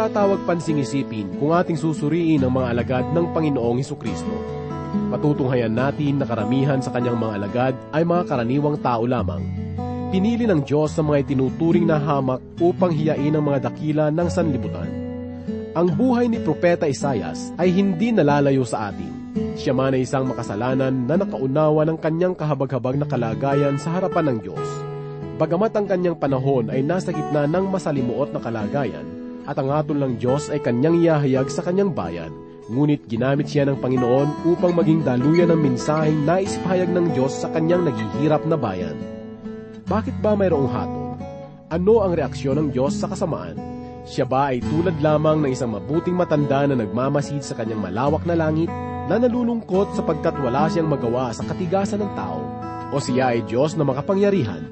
nakatatawag pansing isipin kung ating susuriin ang mga alagad ng Panginoong Heso Kristo. Patutunghayan natin na karamihan sa kanyang mga alagad ay mga karaniwang tao lamang. Pinili ng Diyos sa mga itinuturing na hamak upang hiyain ang mga dakila ng sanlibutan. Ang buhay ni Propeta Isayas ay hindi nalalayo sa atin. Siya man ay isang makasalanan na nakaunawa ng kanyang kahabag-habag na kalagayan sa harapan ng Diyos. Bagamat ang kanyang panahon ay nasa gitna ng masalimuot na kalagayan, at ang aton ng Diyos ay kanyang iahayag sa kanyang bayan, ngunit ginamit siya ng Panginoon upang maging daluyan ng mensaheng nais pahayag ng Diyos sa kanyang naghihirap na bayan. Bakit ba mayroong hatol? Ano ang reaksyon ng Diyos sa kasamaan? Siya ba ay tulad lamang ng isang mabuting matanda na nagmamasid sa kanyang malawak na langit na nalulungkot sapagkat wala siyang magawa sa katigasan ng tao? O siya ay Diyos na makapangyarihan?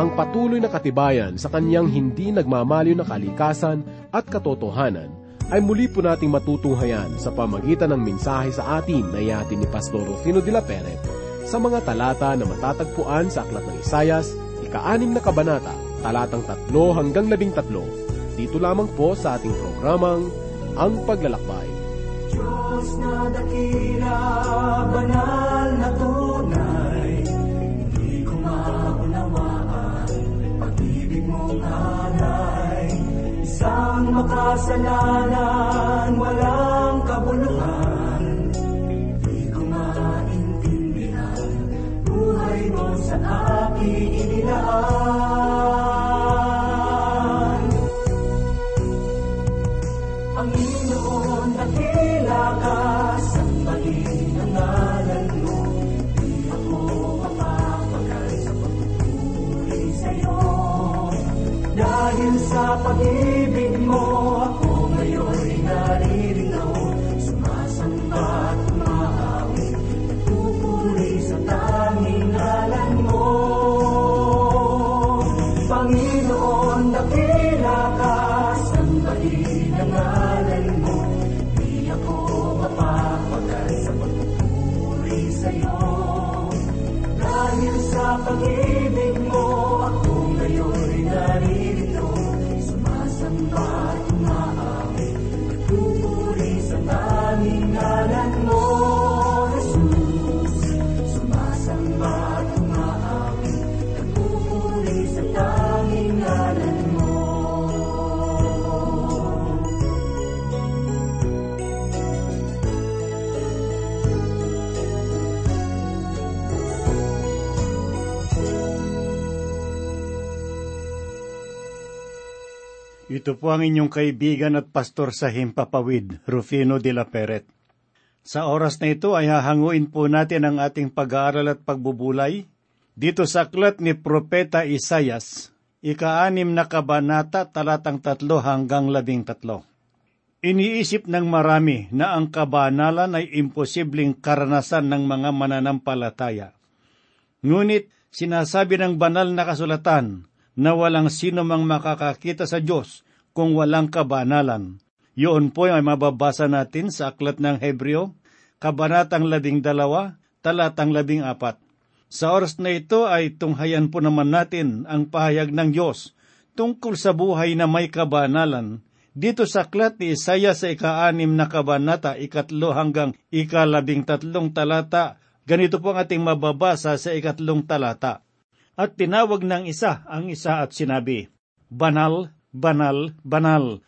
Ang patuloy na katibayan sa kanyang hindi nagmamaliw na kalikasan at katotohanan ay muli po nating matutunghayan sa pamagitan ng mensahe sa atin na yatin ni Pastor Rufino de la Peret sa mga talata na matatagpuan sa Aklat ng Isayas, ika-anim na kabanata, talatang tatlo hanggang labing tatlo, dito lamang po sa ating programang Ang Paglalakbay. Diyos na dakila, banal na tunay, hindi mong alay, isang makasalanan, walang kabuluhan, hindi ko maintindihan, buhay mo sa aking inilaan. Ito po ang inyong kaibigan at pastor sa Himpapawid, Rufino de la Peret. Sa oras na ito ay hahanguin po natin ang ating pag-aaral at pagbubulay dito sa aklat ni Propeta Isayas, ika-anim na kabanata talatang tatlo hanggang labing tatlo. Iniisip ng marami na ang kabanalan ay imposibleng karanasan ng mga mananampalataya. Ngunit sinasabi ng banal na kasulatan na walang sino mang makakakita sa Diyos kung walang kabanalan. Yun po ay mababasa natin sa aklat ng Hebreo, kabanatang labing dalawa, talatang labing apat. Sa oras na ito ay tunghayan po naman natin ang pahayag ng Diyos tungkol sa buhay na may kabanalan dito sa aklat ni Isaya sa ika-anim na kabanata, ikatlo hanggang ikalabing tatlong talata, ganito po ang ating mababasa sa ikatlong talata. At tinawag ng isa ang isa at sinabi, Banal, banal, banal,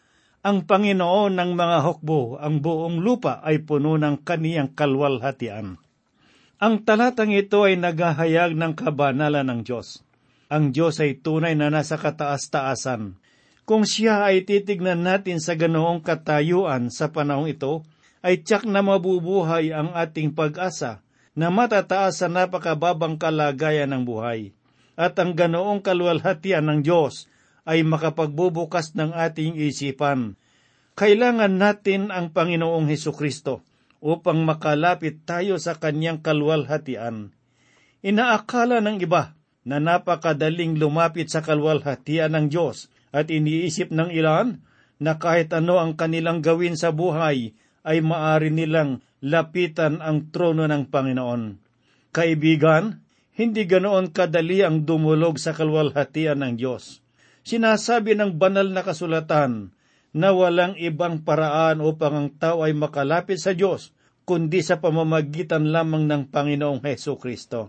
ang Panginoon ng mga hukbo, ang buong lupa ay puno ng kaniyang kalwalhatian. Ang talatang ito ay naghahayag ng kabanalan ng Diyos. Ang Diyos ay tunay na nasa kataas-taasan. Kung siya ay titignan natin sa ganoong katayuan sa panahong ito, ay tiyak na mabubuhay ang ating pag-asa na matataas sa napakababang kalagayan ng buhay. At ang ganoong kalwalhatian ng Diyos ay makapagbubukas ng ating isipan. Kailangan natin ang Panginoong Heso Kristo upang makalapit tayo sa kanyang kalwalhatian. Inaakala ng iba na napakadaling lumapit sa kalwalhatian ng Diyos at iniisip ng ilan na kahit ano ang kanilang gawin sa buhay ay maari nilang lapitan ang trono ng Panginoon. Kaibigan, hindi ganoon kadali ang dumulog sa kalwalhatian ng Diyos. Sinasabi ng banal na kasulatan na walang ibang paraan upang ang tao ay makalapit sa Diyos, kundi sa pamamagitan lamang ng Panginoong Heso Kristo.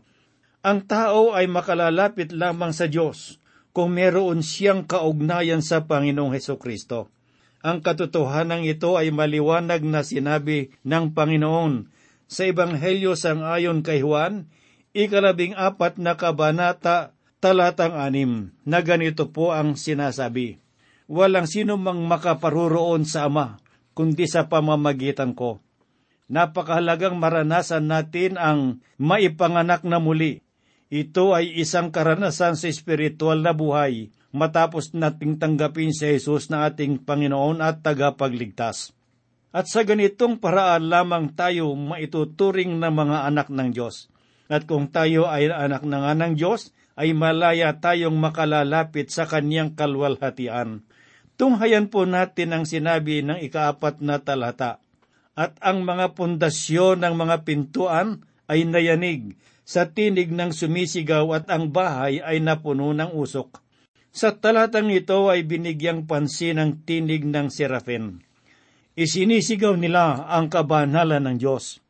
Ang tao ay makalalapit lamang sa Diyos kung meron siyang kaugnayan sa Panginoong Heso Kristo. Ang katotohanan ito ay maliwanag na sinabi ng Panginoon sa Ebanghelyo sang ayon kay Juan, ikalabing apat na kabanata, talatang anim, na ganito po ang sinasabi walang sino mang makaparuroon sa Ama, kundi sa pamamagitan ko. Napakahalagang maranasan natin ang maipanganak na muli. Ito ay isang karanasan sa espiritual na buhay matapos nating tanggapin si Jesus na ating Panginoon at tagapagligtas. At sa ganitong paraan lamang tayo maituturing na mga anak ng Diyos. At kung tayo ay anak na nga ng Diyos, ay malaya tayong makalalapit sa kanyang kalwalhatian. Tunghayan po natin ang sinabi ng ikaapat na talata. At ang mga pundasyon ng mga pintuan ay nayanig sa tinig ng sumisigaw at ang bahay ay napuno ng usok. Sa talatang ito ay binigyang pansin ang tinig ng serafin. Isinisigaw nila ang kabanalan ng Diyos.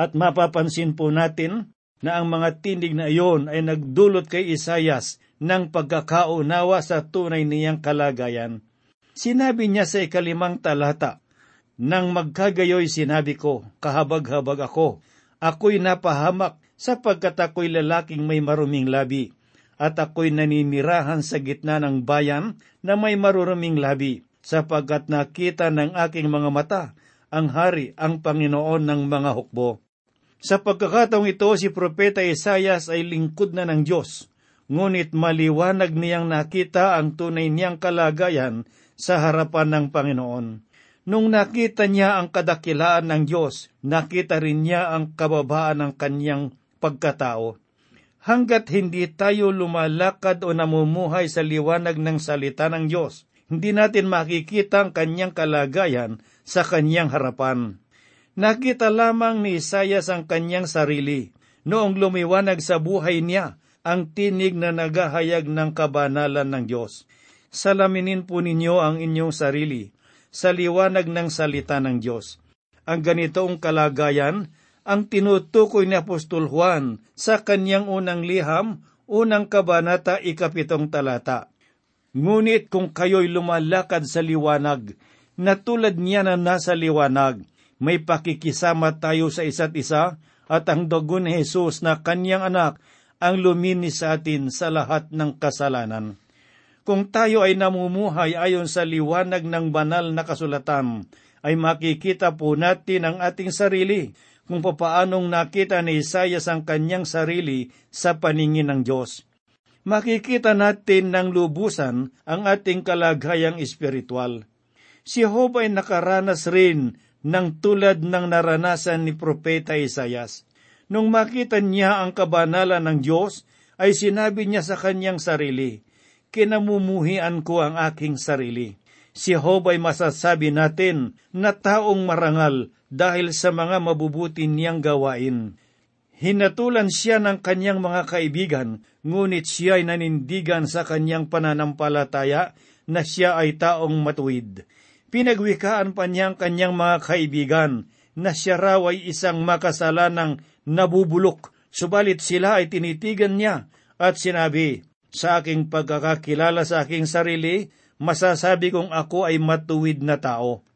At mapapansin po natin na ang mga tinig na iyon ay nagdulot kay Isayas ng pagkakaunawa sa tunay niyang kalagayan. Sinabi niya sa ikalimang talata, Nang magkagayoy sinabi ko, kahabag-habag ako, ako'y napahamak sapagkat ako'y lalaking may maruming labi, at ako'y naninirahan sa gitna ng bayan na may maruruming labi, sapagkat nakita ng aking mga mata ang hari, ang Panginoon ng mga hukbo. Sa pagkakataong ito, si Propeta Isayas ay lingkod na ng Diyos, ngunit maliwanag niyang nakita ang tunay niyang kalagayan sa harapan ng Panginoon. Nung nakita niya ang kadakilaan ng Diyos, nakita rin niya ang kababaan ng kanyang pagkatao. Hanggat hindi tayo lumalakad o namumuhay sa liwanag ng salita ng Diyos, hindi natin makikita ang kanyang kalagayan sa kanyang harapan. Nakita lamang ni Isayas ang kanyang sarili noong lumiwanag sa buhay niya ang tinig na nagahayag ng kabanalan ng Diyos salaminin po ninyo ang inyong sarili sa liwanag ng salita ng Diyos. Ang ganitoong kalagayan ang tinutukoy ni Apostol Juan sa kanyang unang liham, unang kabanata, ikapitong talata. Ngunit kung kayo'y lumalakad sa liwanag, na tulad niya na nasa liwanag, may pakikisama tayo sa isa't isa at ang dugo ni Jesus na kanyang anak ang luminis sa atin sa lahat ng kasalanan. Kung tayo ay namumuhay ayon sa liwanag ng banal na kasulatan, ay makikita po natin ang ating sarili kung papaanong nakita ni Isayas ang kanyang sarili sa paningin ng Diyos. Makikita natin ng lubusan ang ating kalagayang espiritual. Si Job ay nakaranas rin ng tulad ng naranasan ni Propeta Isayas. Nung makita niya ang kabanalan ng Diyos, ay sinabi niya sa kanyang sarili, kinamumuhian ko ang aking sarili. Si Job ay masasabi natin na taong marangal dahil sa mga mabubuti niyang gawain. Hinatulan siya ng kanyang mga kaibigan, ngunit siya ay nanindigan sa kanyang pananampalataya na siya ay taong matuwid. Pinagwikaan pa niya ang kanyang mga kaibigan na siya raw ay isang makasalanang nabubulok, subalit sila ay tinitigan niya at sinabi, sa aking pagkakakilala sa aking sarili, masasabi kong ako ay matuwid na tao.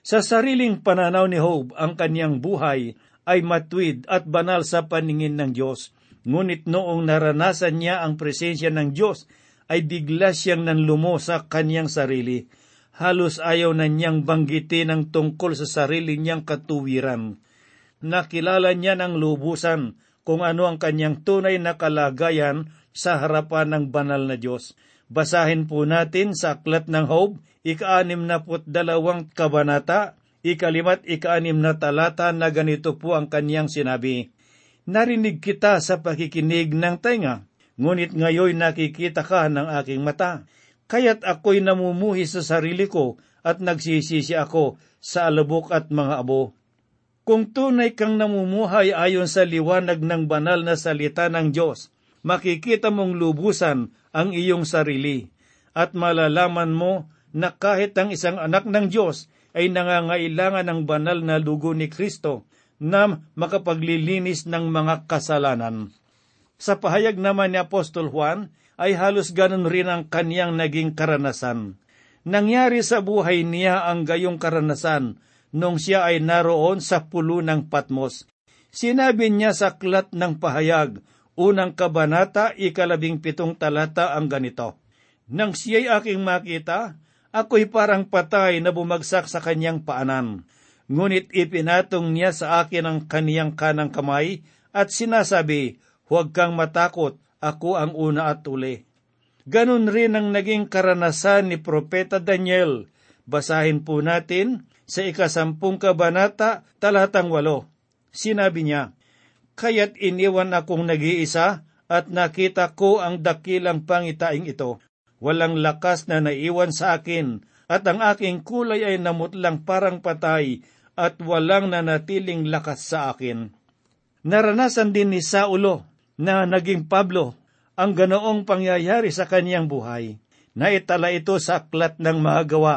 Sa sariling pananaw ni Job, ang kanyang buhay ay matuwid at banal sa paningin ng Diyos. Ngunit noong naranasan niya ang presensya ng Diyos, ay bigla siyang nanlumo sa kanyang sarili. Halos ayaw na niyang banggitin ang tungkol sa sarili niyang katuwiran. Nakilala niya ng lubusan kung ano ang kanyang tunay na kalagayan sa harapan ng banal na Diyos. Basahin po natin sa Aklat ng Hob, ika-anim na put dalawang kabanata, ikalimat ika-anim na talata na ganito po ang kanyang sinabi. Narinig kita sa pakikinig ng tenga, ngunit ngayon nakikita ka ng aking mata. Kaya't ako'y namumuhi sa sarili ko at nagsisisi ako sa alabok at mga abo. Kung tunay kang namumuhay ayon sa liwanag ng banal na salita ng Diyos, makikita mong lubusan ang iyong sarili at malalaman mo na kahit ang isang anak ng Diyos ay nangangailangan ng banal na dugo ni Kristo na makapaglilinis ng mga kasalanan. Sa pahayag naman ni Apostol Juan, ay halos ganun rin ang kaniyang naging karanasan. Nangyari sa buhay niya ang gayong karanasan nung siya ay naroon sa pulo ng Patmos. Sinabi niya sa aklat ng pahayag, unang kabanata, ikalabing pitong talata ang ganito. Nang siya'y aking makita, ako'y parang patay na bumagsak sa kanyang paanan. Ngunit ipinatong niya sa akin ang kaniyang kanang kamay at sinasabi, Huwag kang matakot, ako ang una at uli. Ganon rin ang naging karanasan ni Propeta Daniel. Basahin po natin sa ikasampung kabanata, talatang walo. Sinabi niya, Kaya't iniwan akong nag-iisa at nakita ko ang dakilang pangitaing ito. Walang lakas na naiwan sa akin at ang aking kulay ay namutlang parang patay at walang nanatiling lakas sa akin. Naranasan din ni Saulo na naging Pablo ang ganoong pangyayari sa kaniyang buhay. Naitala ito sa aklat ng mga gawa.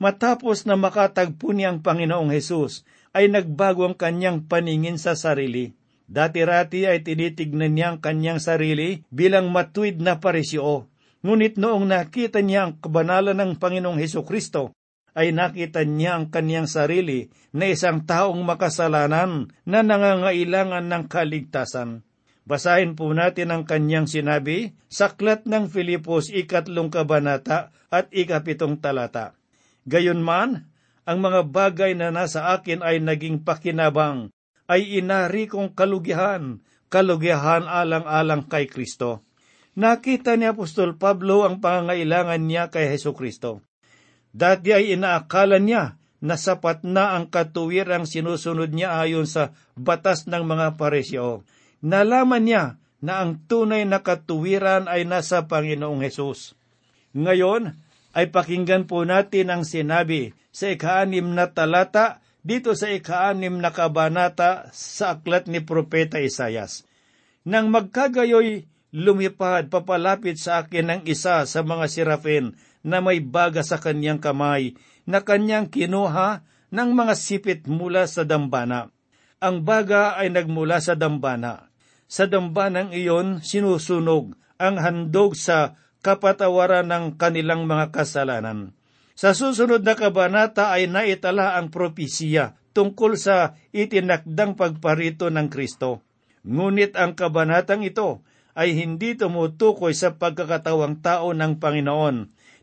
Matapos na makatagpo niyang Panginoong Hesus, ay nagbago ang kanyang paningin sa sarili. Dati-rati ay tinitignan niya ang kanyang sarili bilang matuwid na parisyo. Ngunit noong nakita niya ang kabanalan ng Panginoong Heso Kristo, ay nakita niya ang kaniyang sarili na isang taong makasalanan na nangangailangan ng kaligtasan. Basahin po natin ang kanyang sinabi sa Aklat ng Filipos ikatlong kabanata at ikapitong talata. Gayunman, ang mga bagay na nasa akin ay naging pakinabang, ay inari kong kalugihan, kalugihan alang-alang kay Kristo. Nakita ni Apostol Pablo ang pangangailangan niya kay Heso Kristo. Dati ay inaakala niya na sapat na ang katuwirang sinusunod niya ayon sa batas ng mga paresyo nalaman niya na ang tunay na katuwiran ay nasa Panginoong Hesus. Ngayon ay pakinggan po natin ang sinabi sa ikaanim na talata dito sa ikaanim na kabanata sa aklat ni Propeta Isayas. Nang magkagayoy lumipad papalapit sa akin ang isa sa mga sirafin na may baga sa kanyang kamay na kanyang kinuha ng mga sipit mula sa dambana. Ang baga ay nagmula sa dambana sa dambanang iyon sinusunog ang handog sa kapatawaran ng kanilang mga kasalanan. Sa susunod na kabanata ay naitala ang propesiya tungkol sa itinakdang pagparito ng Kristo. Ngunit ang kabanatang ito ay hindi tumutukoy sa pagkakatawang tao ng Panginoon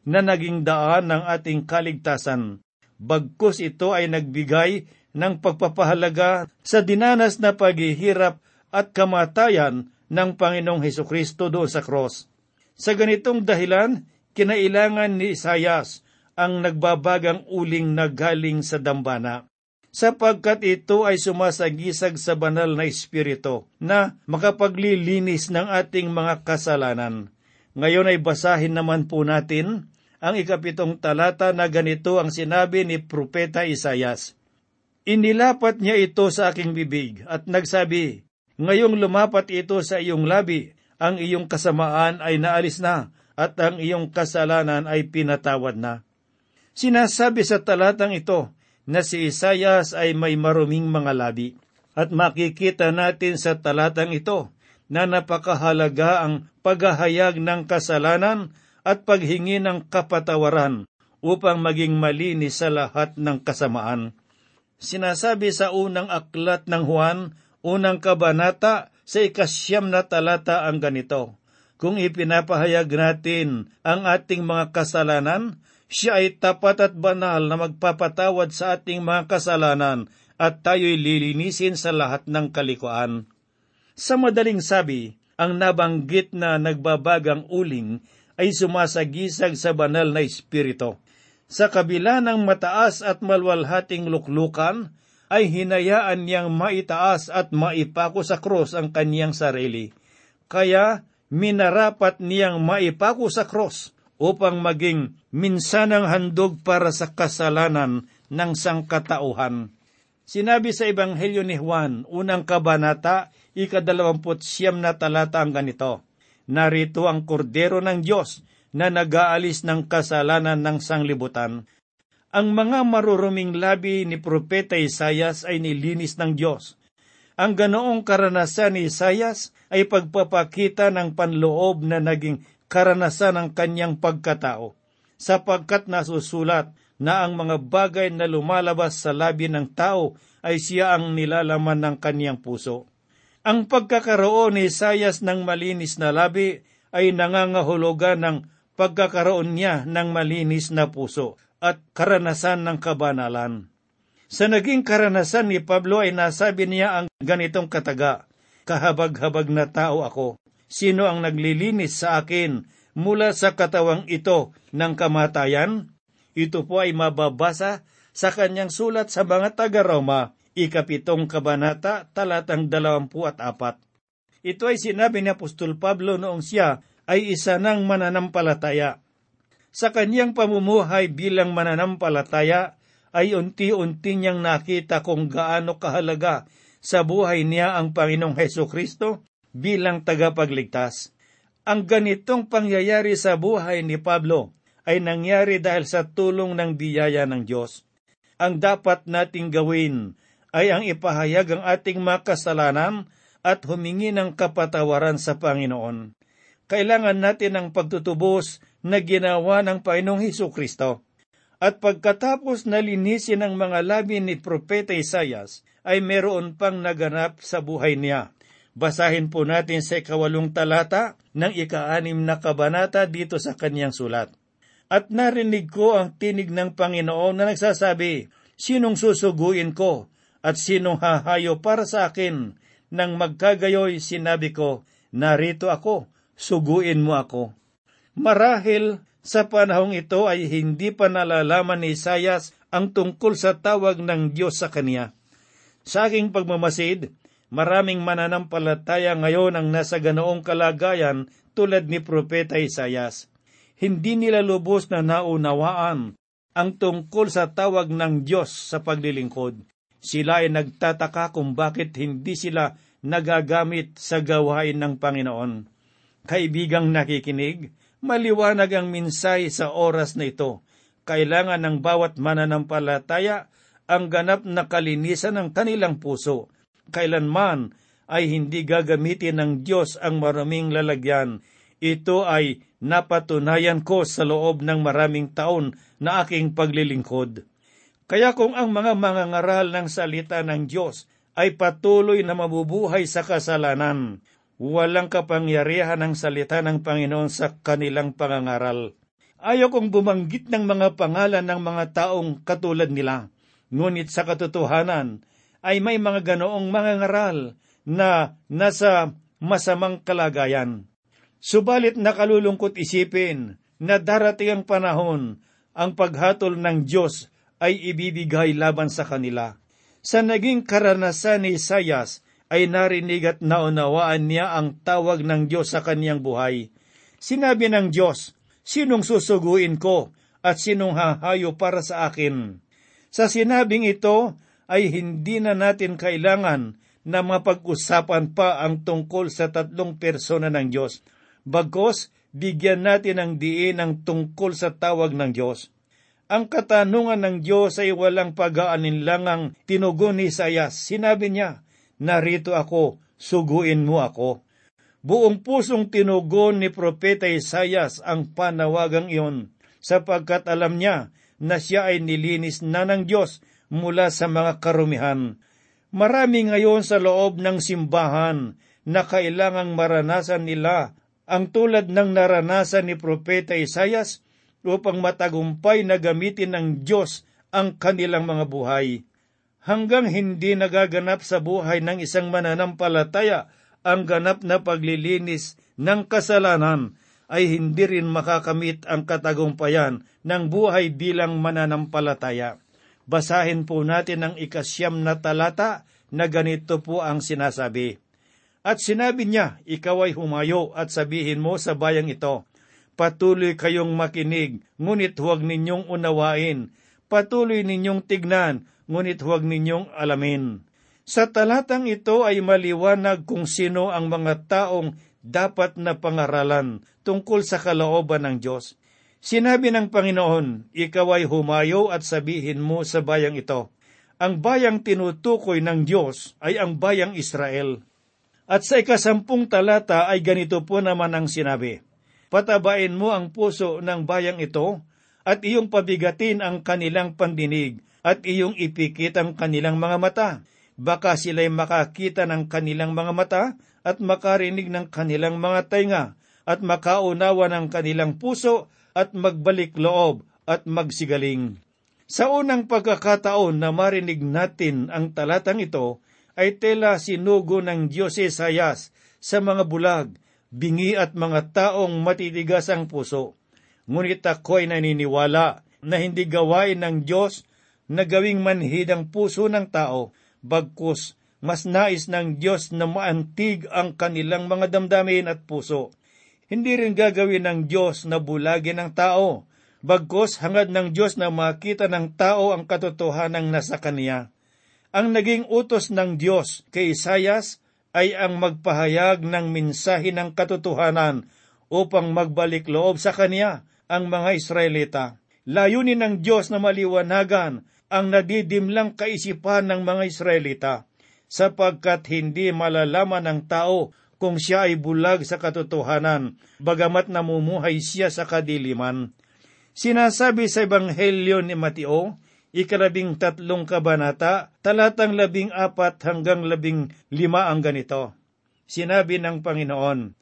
na naging daan ng ating kaligtasan. Bagkus ito ay nagbigay ng pagpapahalaga sa dinanas na paghihirap at kamatayan ng Panginoong Heso Kristo doon sa cross. Sa ganitong dahilan, kinailangan ni Isayas ang nagbabagang uling na galing sa dambana sapagkat ito ay sumasagisag sa banal na espiritu na makapaglilinis ng ating mga kasalanan. Ngayon ay basahin naman po natin ang ikapitong talata na ganito ang sinabi ni Propeta Isayas. Inilapat niya ito sa aking bibig at nagsabi, Ngayong lumapat ito sa iyong labi, ang iyong kasamaan ay naalis na, at ang iyong kasalanan ay pinatawad na. Sinasabi sa talatang ito na si Isayas ay may maruming mga labi. At makikita natin sa talatang ito na napakahalaga ang paghahayag ng kasalanan at paghingi ng kapatawaran upang maging malinis sa lahat ng kasamaan. Sinasabi sa unang aklat ng Juan unang kabanata sa ikasyam na talata ang ganito, Kung ipinapahayag natin ang ating mga kasalanan, siya ay tapat at banal na magpapatawad sa ating mga kasalanan at tayo'y lilinisin sa lahat ng kalikuan. Sa madaling sabi, ang nabanggit na nagbabagang uling ay sumasagisag sa banal na espiritu. Sa kabila ng mataas at malwalhating luklukan, ay hinayaan niyang maitaas at maipako sa krus ang kaniyang sarili. Kaya minarapat niyang maipako sa krus upang maging minsanang handog para sa kasalanan ng sangkatauhan. Sinabi sa Ebanghelyo ni Juan, unang kabanata, ikadalawamput siyam na talata ang ganito, Narito ang kordero ng Diyos na nag-aalis ng kasalanan ng sanglibutan. Ang mga maruruming labi ni Propeta Isayas ay nilinis ng Diyos. Ang ganoong karanasan ni Isayas ay pagpapakita ng panloob na naging karanasan ng kanyang pagkatao, sapagkat nasusulat na ang mga bagay na lumalabas sa labi ng tao ay siya ang nilalaman ng kanyang puso. Ang pagkakaroon ni Isayas ng malinis na labi ay nangangahulugan ng pagkakaroon niya ng malinis na puso at karanasan ng kabanalan. Sa naging karanasan ni Pablo ay nasabi niya ang ganitong kataga, Kahabag-habag na tao ako. Sino ang naglilinis sa akin mula sa katawang ito ng kamatayan? Ito po ay mababasa sa kanyang sulat sa mga taga-Roma ikapitong kabanata, talatang dalawampu at apat. Ito ay sinabi ni Apostol Pablo noong siya ay isa ng mananampalataya. Sa kanyang pamumuhay bilang mananampalataya ay unti-unti niyang nakita kung gaano kahalaga sa buhay niya ang Panginoong Heso Kristo bilang tagapagligtas. Ang ganitong pangyayari sa buhay ni Pablo ay nangyari dahil sa tulong ng biyaya ng Diyos. Ang dapat nating gawin ay ang ipahayag ang ating makasalanan at humingi ng kapatawaran sa Panginoon. Kailangan natin ang pagtutubos na ginawa ng Panginoong Heso Kristo. At pagkatapos na linisin ang mga labi ni Propeta Isayas, ay meron pang naganap sa buhay niya. Basahin po natin sa ikawalong talata ng ikaanim na kabanata dito sa kanyang sulat. At narinig ko ang tinig ng Panginoon na nagsasabi, Sinong susuguin ko at sinong hahayo para sa akin. Nang magkagayoy, sinabi ko, narito ako, suguin mo ako. Marahil sa panahong ito ay hindi pa nalalaman ni Isayas ang tungkol sa tawag ng Diyos sa kanya. Sa aking pagmamasid, maraming mananampalataya ngayon ang nasa ganoong kalagayan tulad ni Propeta Isayas. Hindi nila lubos na naunawaan ang tungkol sa tawag ng Diyos sa paglilingkod. Sila ay nagtataka kung bakit hindi sila nagagamit sa gawain ng Panginoon. Kaibigang nakikinig, maliwanag ang minsay sa oras na ito. Kailangan ng bawat mananampalataya ang ganap na kalinisan ng kanilang puso. Kailanman ay hindi gagamitin ng Diyos ang maraming lalagyan. Ito ay napatunayan ko sa loob ng maraming taon na aking paglilingkod. Kaya kung ang mga mangangaral ng salita ng Diyos ay patuloy na mabubuhay sa kasalanan, walang kapangyarihan ng salita ng Panginoon sa kanilang pangangaral. Ayaw kong bumanggit ng mga pangalan ng mga taong katulad nila. Ngunit sa katotohanan ay may mga ganoong mangangaral na nasa masamang kalagayan. Subalit nakalulungkot isipin na darating ang panahon ang paghatol ng Diyos ay ibibigay laban sa kanila. Sa naging karanasan ni Isayas ay narinig at naunawaan niya ang tawag ng Diyos sa kaniyang buhay. Sinabi ng Diyos, Sinong susuguin ko at sinong hahayo para sa akin? Sa sinabing ito ay hindi na natin kailangan na mapag-usapan pa ang tungkol sa tatlong persona ng Diyos. Bagkos, bigyan natin ang diin ang tungkol sa tawag ng Diyos. Ang katanungan ng Diyos ay walang pag-aalinlangang tinugon ni Isayas. Sinabi niya, Narito ako, suguin mo ako. Buong pusong tinugon ni Propeta Isayas ang panawagang iyon, sapagkat alam niya na siya ay nilinis na ng Diyos mula sa mga karumihan. Marami ngayon sa loob ng simbahan na kailangang maranasan nila ang tulad ng naranasan ni Propeta Isayas upang matagumpay na gamitin ng Diyos ang kanilang mga buhay. Hanggang hindi nagaganap sa buhay ng isang mananampalataya ang ganap na paglilinis ng kasalanan, ay hindi rin makakamit ang katagumpayan ng buhay bilang mananampalataya. Basahin po natin ang ikasyam na talata na ganito po ang sinasabi. At sinabi niya, ikaw ay humayo at sabihin mo sa bayang ito, Patuloy kayong makinig, ngunit huwag ninyong unawain. Patuloy ninyong tignan, ngunit huwag ninyong alamin. Sa talatang ito ay maliwanag kung sino ang mga taong dapat na pangaralan tungkol sa kalooban ng Diyos. Sinabi ng Panginoon, ikaw ay humayo at sabihin mo sa bayang ito, ang bayang tinutukoy ng Diyos ay ang bayang Israel. At sa ikasampung talata ay ganito po naman ang sinabi, Patabain mo ang puso ng bayang ito at iyong pabigatin ang kanilang pandinig at iyong ipikit ang kanilang mga mata. Baka sila'y makakita ng kanilang mga mata at makarinig ng kanilang mga tainga at makaunawa ng kanilang puso at magbalik loob at magsigaling. Sa unang pagkakataon na marinig natin ang talatang ito, ay tela sinugo ng Diyos Isayas sa mga bulag, bingi at mga taong matitigas ang puso. Ngunit ako ay naniniwala na hindi gawain ng Diyos na gawing manhid ang puso ng tao, bagkus mas nais ng Diyos na maantig ang kanilang mga damdamin at puso. Hindi rin gagawin ng Diyos na bulagin ang tao, bagkus hangad ng Diyos na makita ng tao ang katotohanan nasa Kaniya. Ang naging utos ng Diyos kay Isayas ay ang magpahayag ng minsahe ng katotohanan upang magbalik loob sa Kanya ang mga Israelita. Layunin ng Diyos na maliwanagan ang nadidimlang kaisipan ng mga Israelita sapagkat hindi malalaman ng tao kung siya ay bulag sa katotohanan, bagamat namumuhay siya sa kadiliman. Sinasabi sa Ebanghelyo ni Mateo, ikalabing tatlong kabanata, talatang labing apat hanggang labing lima ang ganito. Sinabi ng Panginoon,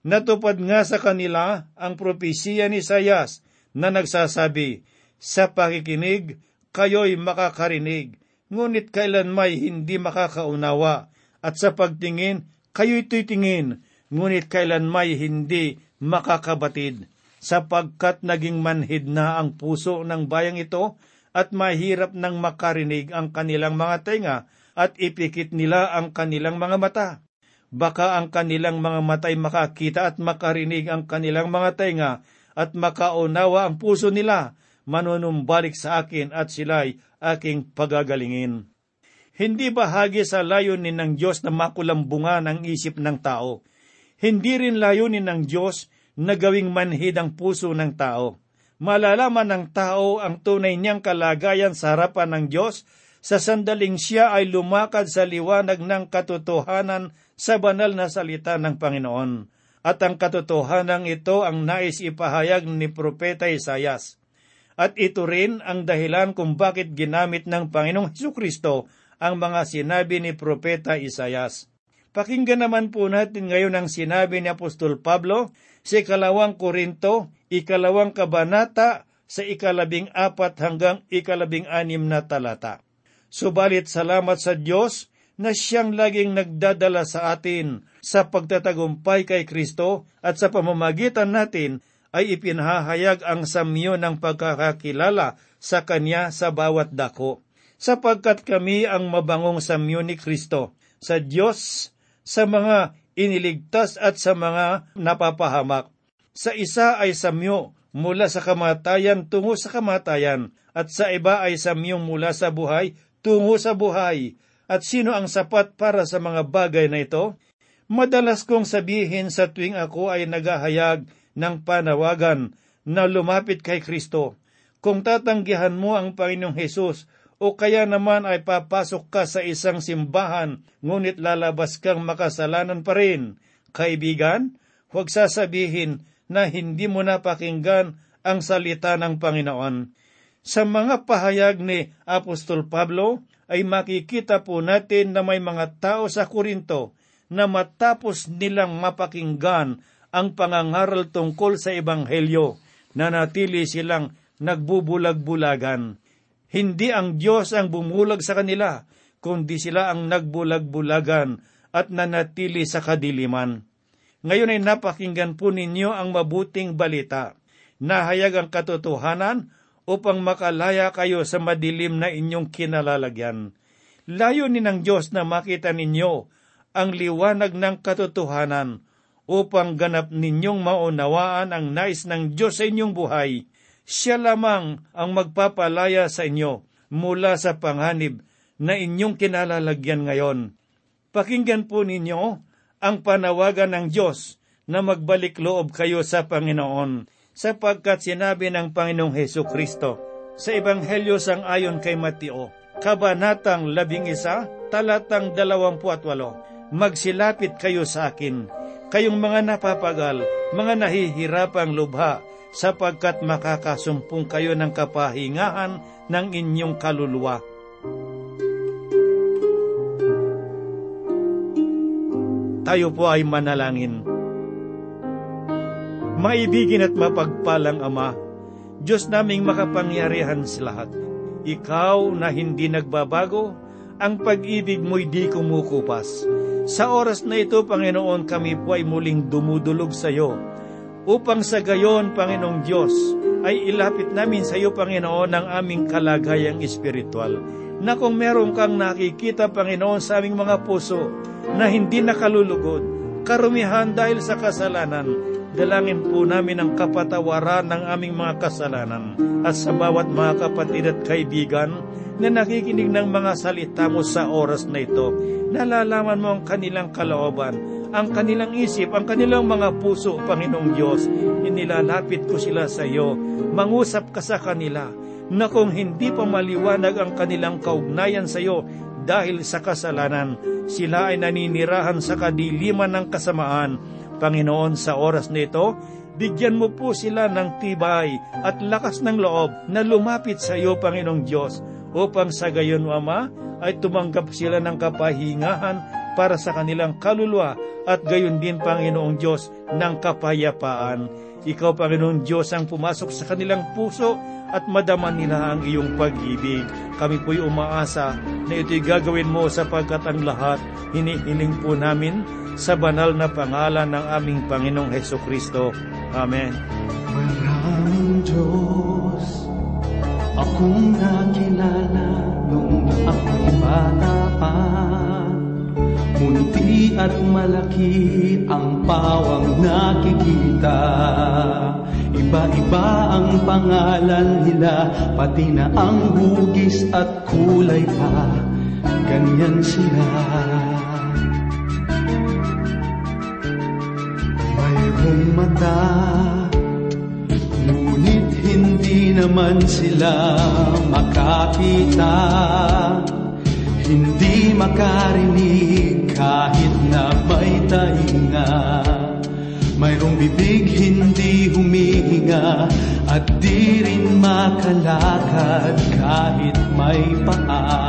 Natupad nga sa kanila ang propesiya ni Sayas na nagsasabi, Sa pakikinig, kayo'y makakarinig, ngunit kailan may hindi makakaunawa, at sa pagtingin, kayo'y titingin, ngunit kailan may hindi makakabatid, sapagkat naging manhid na ang puso ng bayang ito, at mahirap nang makarinig ang kanilang mga tenga at ipikit nila ang kanilang mga mata. Baka ang kanilang mga matay makakita at makarinig ang kanilang mga tenga at makaunawa ang puso nila, manunumbalik sa akin at sila'y aking pagagalingin. Hindi bahagi sa layunin ng Diyos na makulambungan ang isip ng tao. Hindi rin layunin ng Diyos na gawing manhid ang puso ng tao malalaman ng tao ang tunay niyang kalagayan sa harapan ng Diyos sa sandaling siya ay lumakad sa liwanag ng katotohanan sa banal na salita ng Panginoon. At ang katotohanan ito ang nais ipahayag ni Propeta Isayas. At ito rin ang dahilan kung bakit ginamit ng Panginoong Heso Kristo ang mga sinabi ni Propeta Isayas. Pakinggan naman po natin ngayon ang sinabi ni Apostol Pablo sa ikalawang Korinto, ikalawang kabanata, sa ikalabing apat hanggang ikalabing anim na talata. Subalit salamat sa Diyos na siyang laging nagdadala sa atin sa pagtatagumpay kay Kristo at sa pamamagitan natin ay ipinahayag ang samyo ng pagkakakilala sa Kanya sa bawat dako, sapagkat kami ang mabangong samyo ni Kristo sa Diyos sa mga iniligtas at sa mga napapahamak. Sa isa ay samyo mula sa kamatayan tungo sa kamatayan, at sa iba ay samyo mula sa buhay tungo sa buhay. At sino ang sapat para sa mga bagay na ito? Madalas kong sabihin sa tuwing ako ay naghahayag ng panawagan na lumapit kay Kristo. Kung tatanggihan mo ang Panginoong Hesus o kaya naman ay papasok ka sa isang simbahan, ngunit lalabas kang makasalanan pa rin. Kaibigan, huwag sasabihin na hindi mo napakinggan ang salita ng Panginoon. Sa mga pahayag ni Apostol Pablo, ay makikita po natin na may mga tao sa Korinto na matapos nilang mapakinggan ang pangangaral tungkol sa Ebanghelyo, na natili silang nagbubulag-bulagan. Hindi ang Diyos ang bumulag sa kanila, kundi sila ang nagbulag-bulagan at nanatili sa kadiliman. Ngayon ay napakinggan po ninyo ang mabuting balita. Nahayag ang katotohanan upang makalaya kayo sa madilim na inyong kinalalagyan. Layunin ng Diyos na makita ninyo ang liwanag ng katotohanan upang ganap ninyong maunawaan ang nais ng Diyos sa inyong buhay siya lamang ang magpapalaya sa inyo mula sa panganib na inyong kinalalagyan ngayon. Pakinggan po ninyo ang panawagan ng Diyos na magbalik loob kayo sa Panginoon sapagkat sinabi ng Panginoong Heso Kristo sa Ebanghelyo sang ayon kay Mateo, Kabanatang labing isa, talatang dalawampu at walo, Magsilapit kayo sa akin, kayong mga napapagal, mga nahihirapang lubha, sapagkat makakasumpong kayo ng kapahingahan ng inyong kaluluwa. Tayo po ay manalangin. Maibigin at mapagpalang Ama, Diyos naming makapangyarihan sa lahat. Ikaw na hindi nagbabago, ang pag-ibig mo'y di kumukupas. Sa oras na ito, Panginoon, kami po ay muling dumudulog sa iyo, upang sa gayon, Panginoong Diyos, ay ilapit namin sa iyo, Panginoon, ang aming kalagayang espiritual. Na kung meron kang nakikita, Panginoon, sa aming mga puso na hindi nakalulugod, karumihan dahil sa kasalanan, Dalangin po namin ang kapatawaran ng aming mga kasalanan at sa bawat mga kapatid at kaibigan na nakikinig ng mga salita mo sa oras na ito. Nalalaman mo ang kanilang kalooban, ang kanilang isip, ang kanilang mga puso, Panginoong Diyos. Inilalapit ko sila sa iyo. Mangusap ka sa kanila na kung hindi pa maliwanag ang kanilang kaugnayan sa iyo dahil sa kasalanan, sila ay naninirahan sa kadiliman ng kasamaan Panginoon, sa oras na ito, bigyan mo po sila ng tibay at lakas ng loob na lumapit sa iyo, Panginoong Diyos, upang sa gayon, Ama, ay tumanggap sila ng kapahingahan para sa kanilang kaluluwa at gayon din, Panginoong Diyos, ng kapayapaan. Ikaw, Panginoong Diyos, ang pumasok sa kanilang puso at madaman nila ang iyong pag-ibig. Kami po'y umaasa na ito'y gagawin mo sapagkat ang lahat hinihiling po namin sa banal na pangalan ng aming Panginoong Heso Kristo. Amen. Maraming Diyos akong nakilala nung ako'y bata pa. Munti at malaki ang pawang nakikita. Iba-iba ang pangalan nila, pati na ang hugis at kulay pa. Ganyan sila. Mayroong mata, ngunit hindi naman sila makakita. Hindi makarinig kahit na may tainga. Mayroong bibig hindi humihinga at di rin makalakad kahit may paa.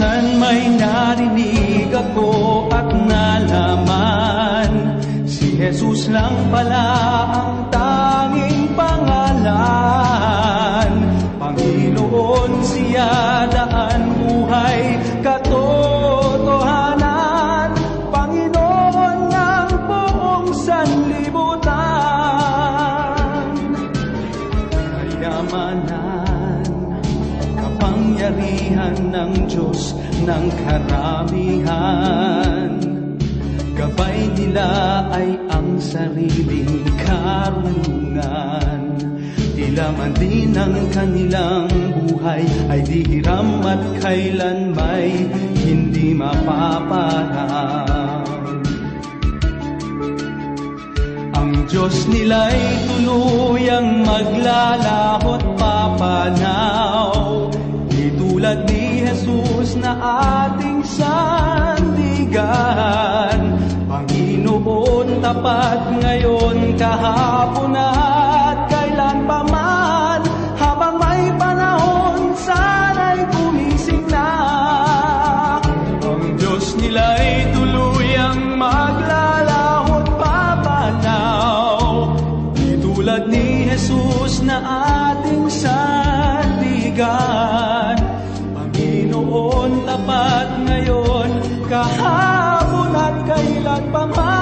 Minsan may narinig ako at nalaman. Si Jesus lang pala ang tanging pangalan. Panginoon siya daan buhay katotohanan. Panginoon ng buong sanlibutan. Kayamanan kapangyarihan ng Diyos ng karamihan. Gabay nila ay ang sariling karunungan. Tila man din ang kanilang buhay ay di hiram at kailan may hindi mapaparang. Ang Diyos nila'y tuluyang maglalahot papanaw tulad ni Jesus na ating sandigan. Panginoon tapat ngayon kahapon at kailan pa man Habang may panahon sana'y gumising na. Ang Diyos nila'y tuluyang maglalahot papanaw Di tulad ni Jesus na ating sandigan Panginoon tapat ngayon kahapon at kailan pa man